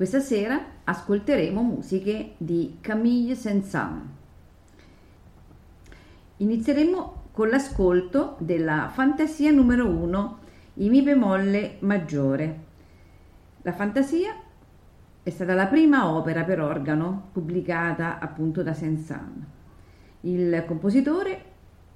Questa sera ascolteremo musiche di Camille Saint-Saëns. Inizieremo con l'ascolto della Fantasia numero 1 in Mi bemolle maggiore. La Fantasia è stata la prima opera per organo pubblicata appunto da Saint-Saëns. Il compositore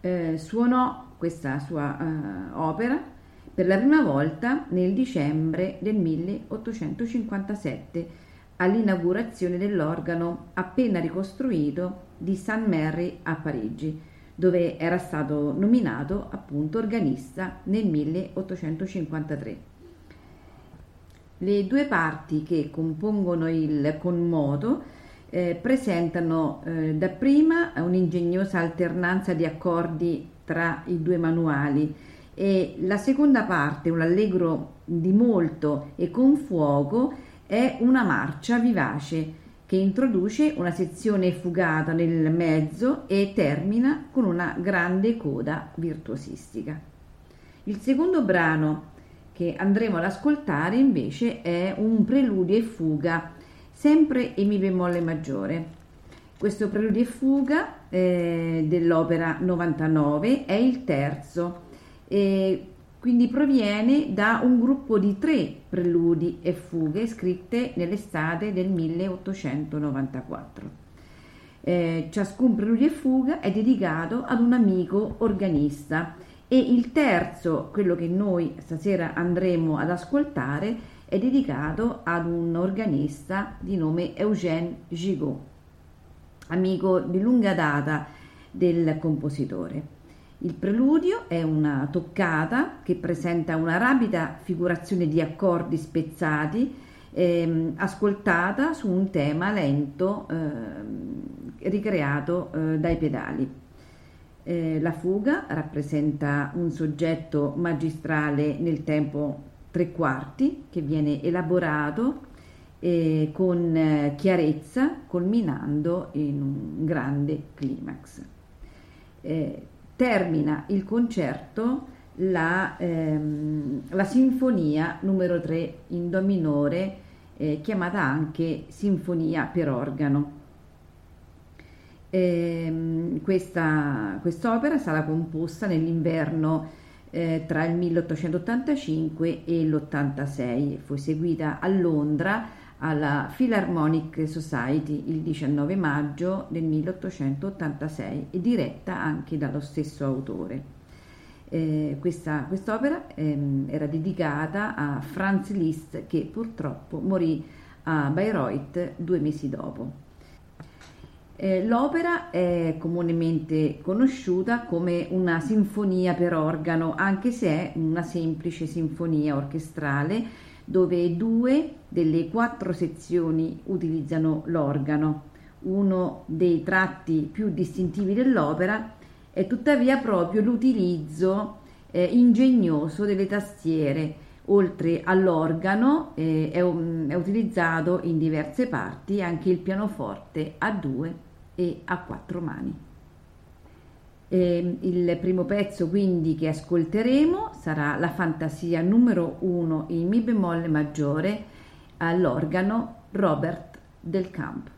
eh, suonò questa sua uh, opera per la prima volta nel dicembre del 1857 all'inaugurazione dell'organo appena ricostruito di St. Mary a Parigi, dove era stato nominato appunto organista nel 1853. Le due parti che compongono il conmodo eh, presentano eh, dapprima un'ingegnosa alternanza di accordi tra i due manuali e la seconda parte, un allegro di molto e con fuoco, è una marcia vivace che introduce una sezione fugata nel mezzo e termina con una grande coda virtuosistica. Il secondo brano che andremo ad ascoltare invece è un preludio e fuga, sempre in mi bemolle maggiore. Questo preludio e fuga eh, dell'opera 99 è il terzo e quindi proviene da un gruppo di tre preludi e fughe scritte nell'estate del 1894. Eh, ciascun preludio e fuga è dedicato ad un amico organista e il terzo, quello che noi stasera andremo ad ascoltare, è dedicato ad un organista di nome Eugène Gigot amico di lunga data del compositore. Il preludio è una toccata che presenta una rapida figurazione di accordi spezzati ehm, ascoltata su un tema lento eh, ricreato eh, dai pedali. Eh, la fuga rappresenta un soggetto magistrale nel tempo tre quarti che viene elaborato eh, con eh, chiarezza, culminando in un grande climax. Eh, termina il concerto la, ehm, la, sinfonia numero 3 in do minore, eh, chiamata anche sinfonia per organo. Eh, questa quest'opera sarà composta nell'inverno eh, tra il 1885 e l'86, fu eseguita a Londra alla Philharmonic Society il 19 maggio del 1886 e diretta anche dallo stesso autore. Eh, questa quest'opera ehm, era dedicata a Franz Liszt che purtroppo morì a Bayreuth due mesi dopo. Eh, l'opera è comunemente conosciuta come una sinfonia per organo, anche se è una semplice sinfonia orchestrale dove due delle quattro sezioni utilizzano l'organo. Uno dei tratti più distintivi dell'opera è tuttavia proprio l'utilizzo eh, ingegnoso delle tastiere. Oltre all'organo eh, è, um, è utilizzato in diverse parti anche il pianoforte a due e a quattro mani. Eh, il primo pezzo quindi che ascolteremo sarà la fantasia numero 1 in Mi bemolle maggiore all'organo Robert del Camp.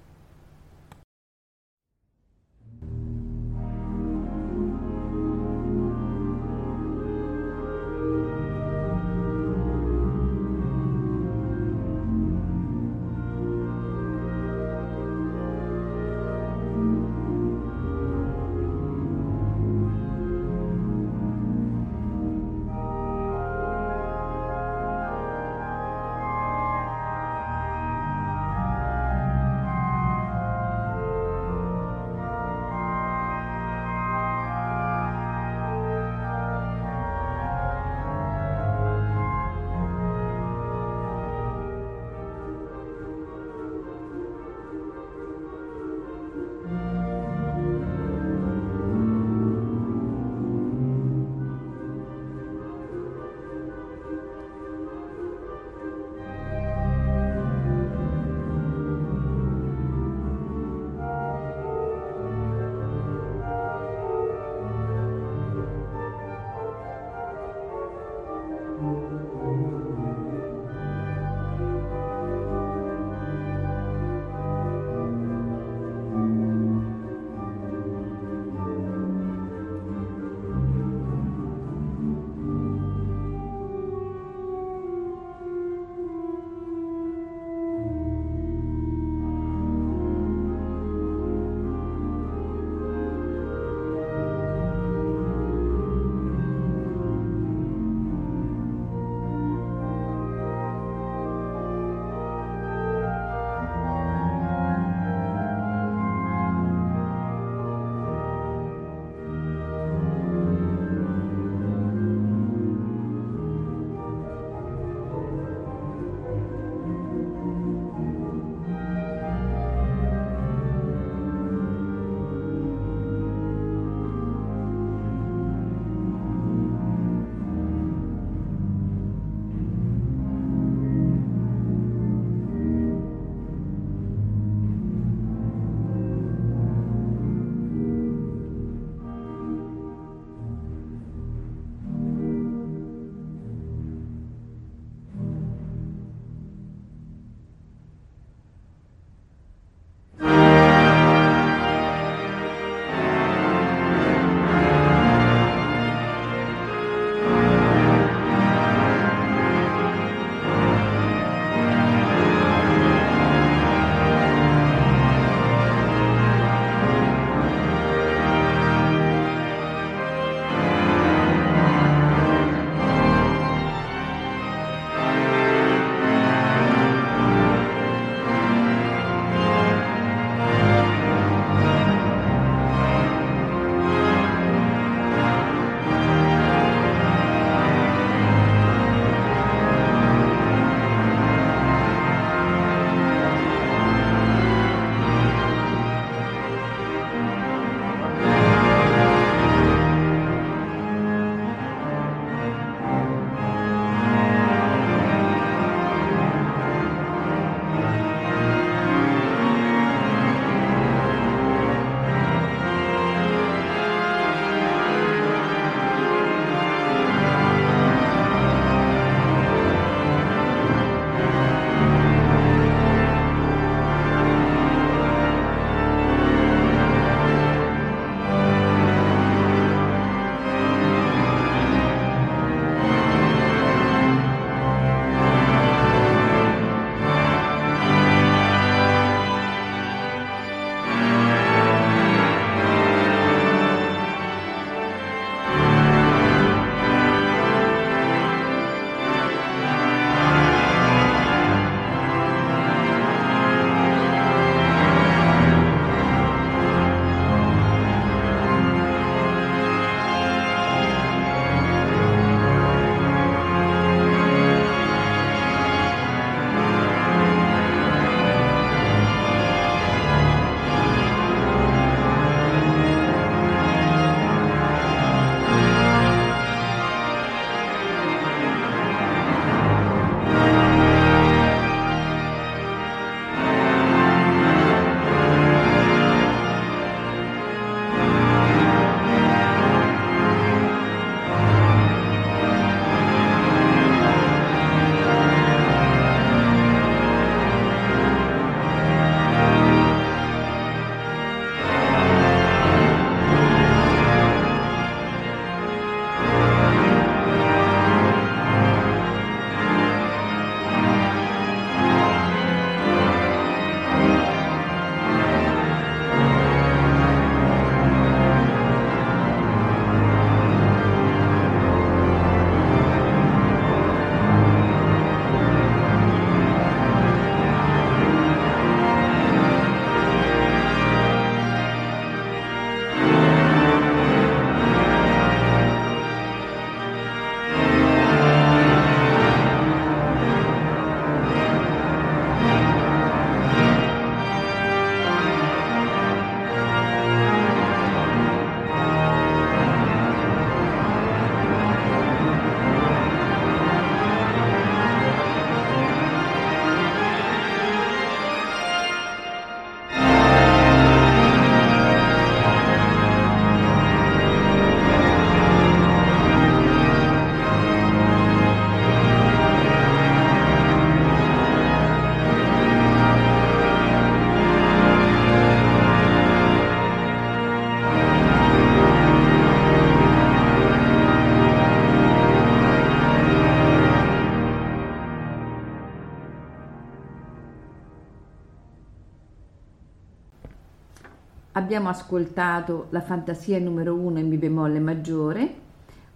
Abbiamo ascoltato la fantasia numero 1 in Mi bemolle maggiore,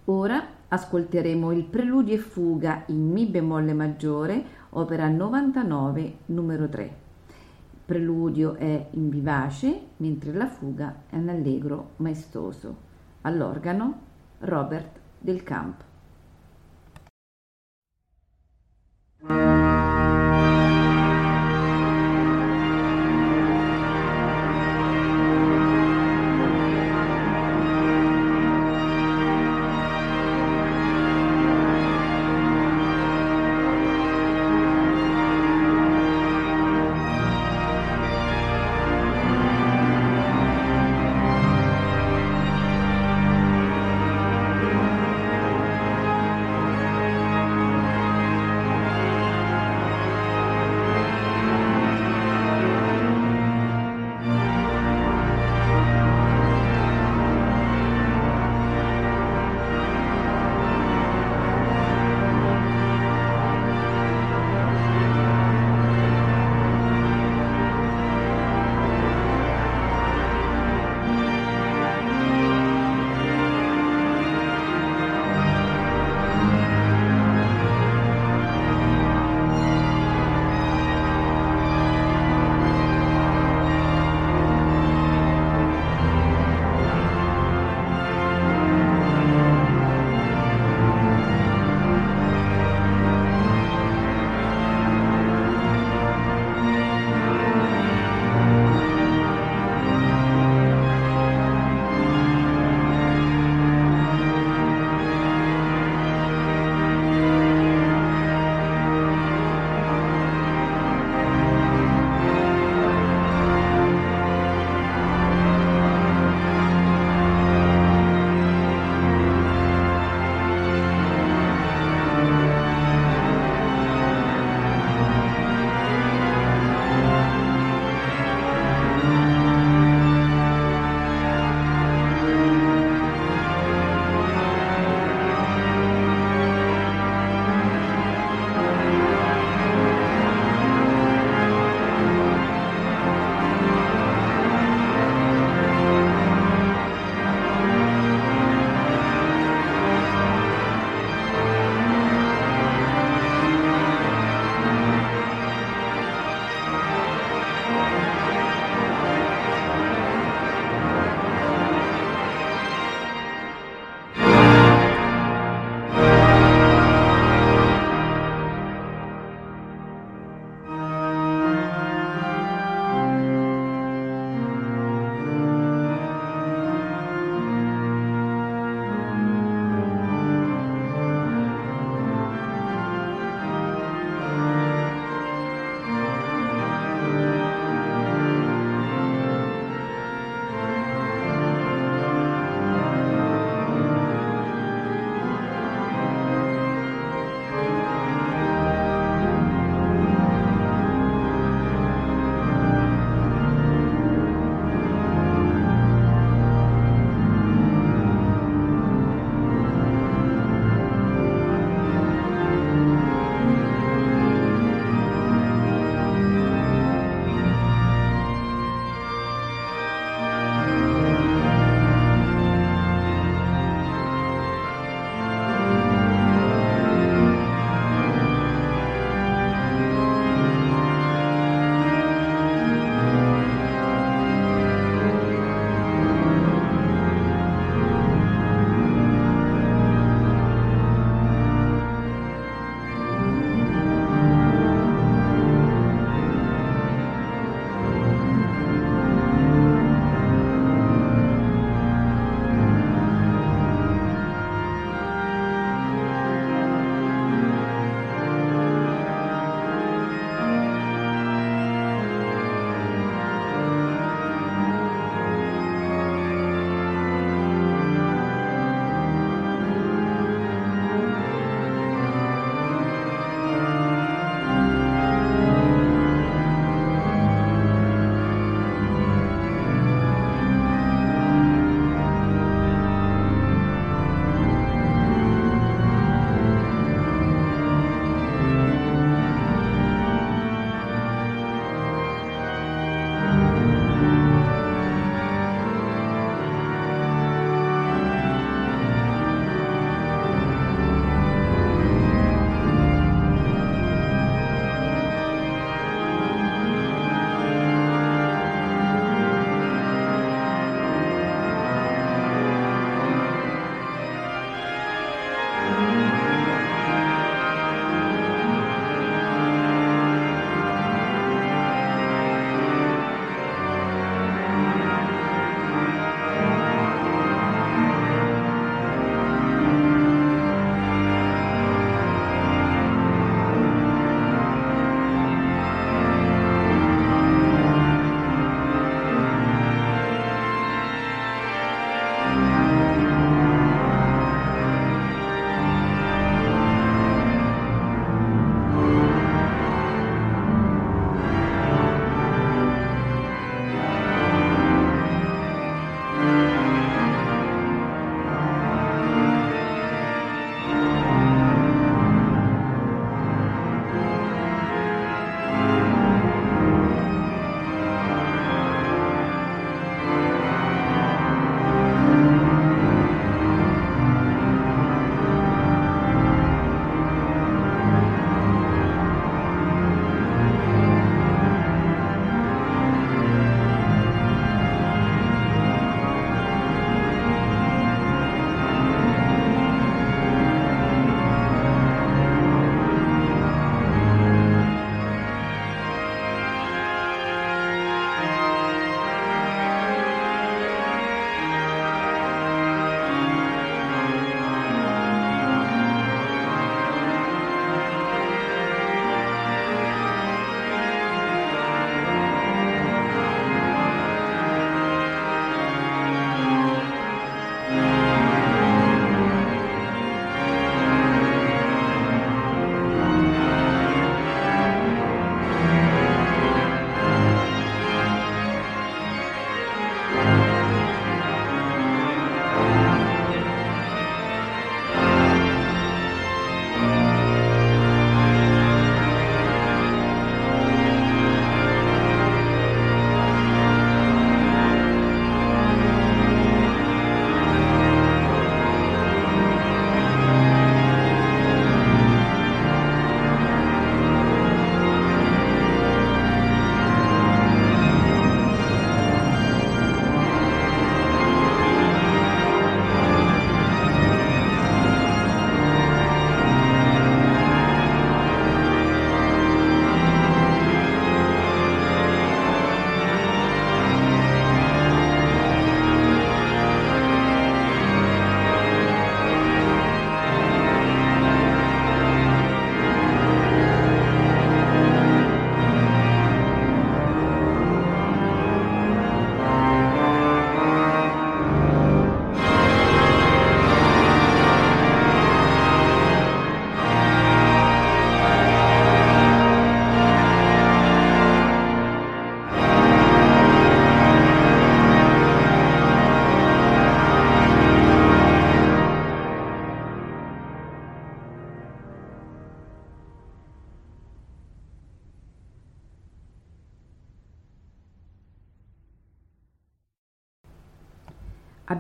ora ascolteremo il preludio e fuga in Mi bemolle maggiore, opera 99 numero 3. Il preludio è in vivace, mentre la fuga è un allegro maestoso. All'organo Robert del Camp.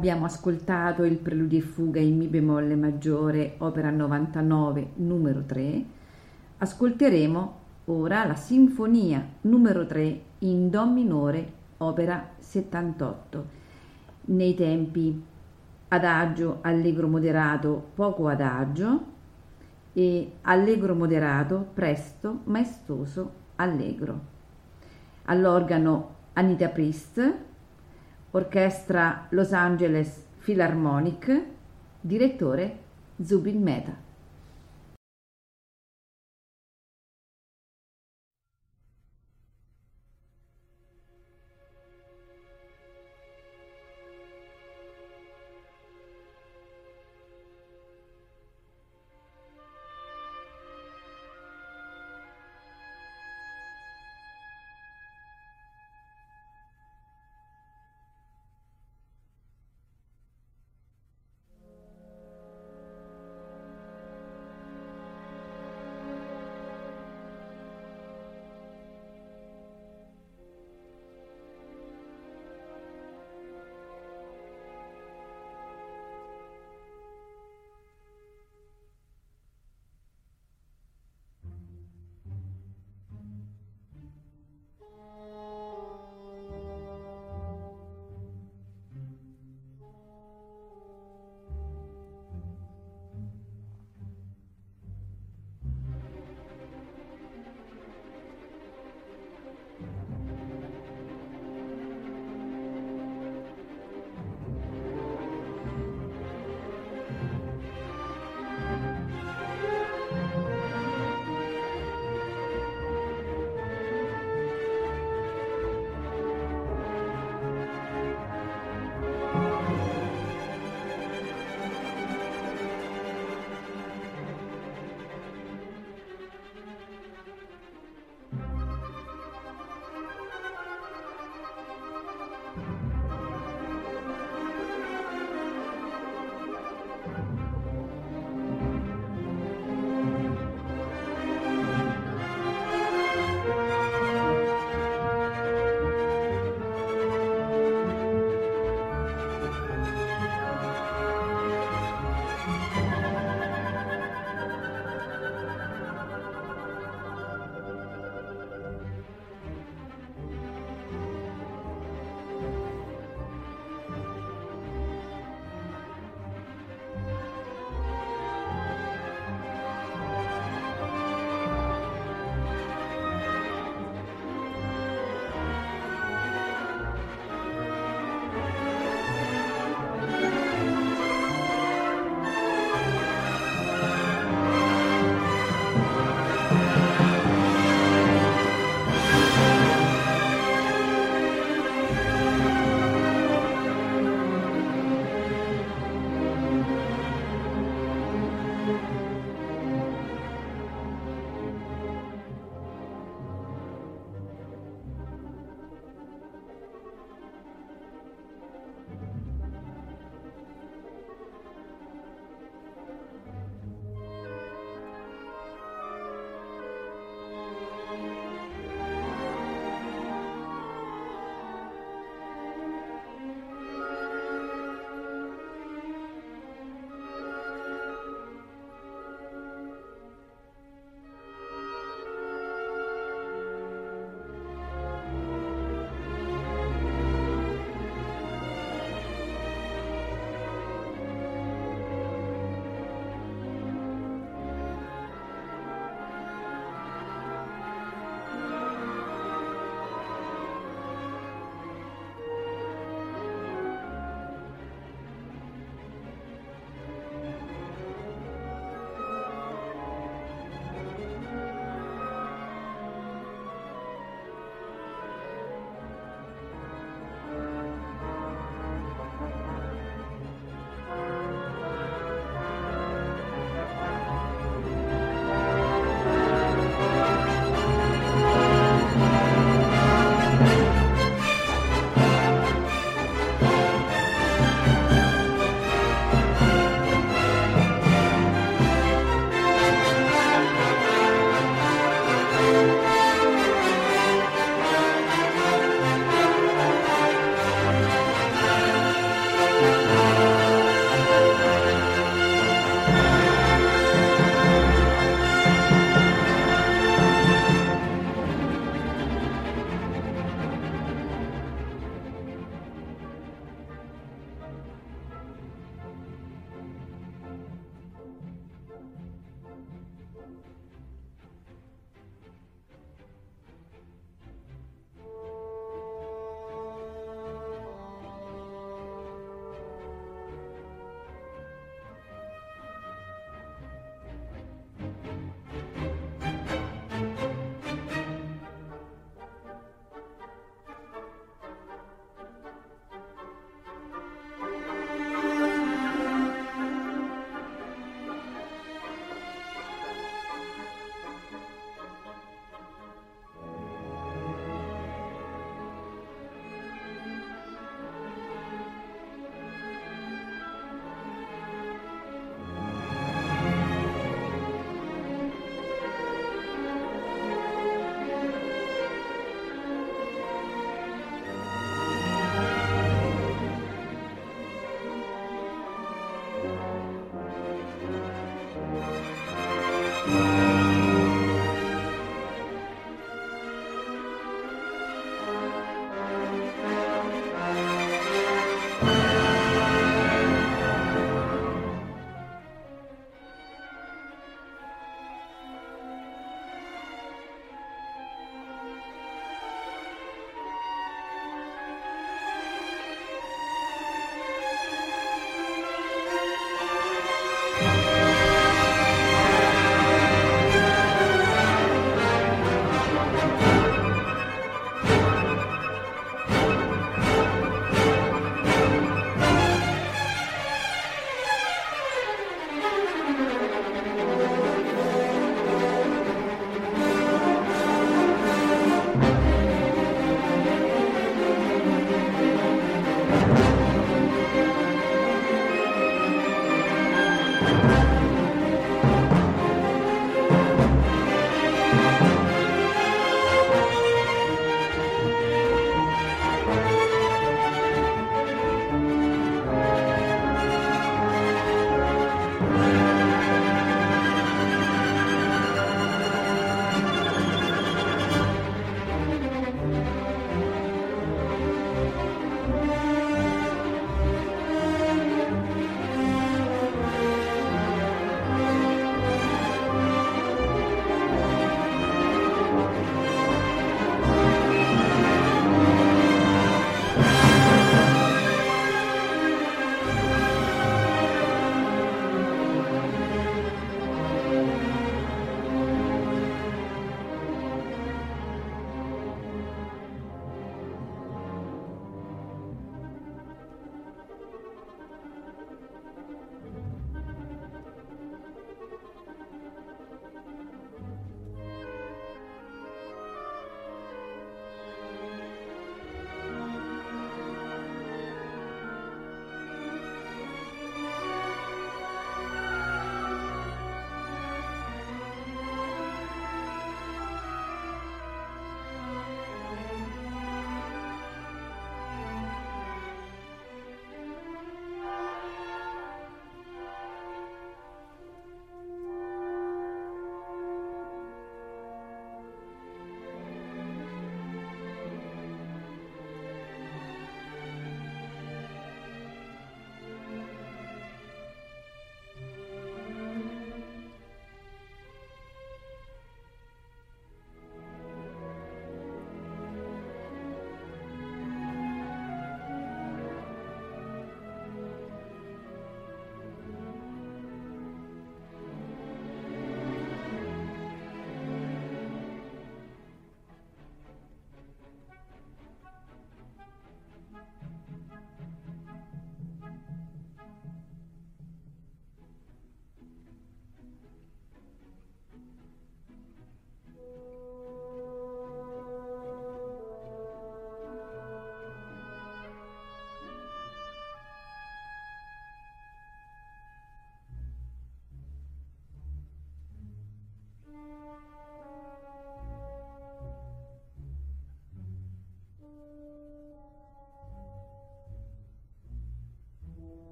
Abbiamo ascoltato il preludio e fuga in Mi bemolle maggiore, opera 99, numero 3. Ascolteremo ora la sinfonia numero 3 in Do minore, opera 78. Nei tempi adagio, allegro moderato, poco adagio e allegro moderato, presto, maestoso, allegro. All'organo Anita Priest, Orchestra Los Angeles Philharmonic, direttore Zubin Mehta.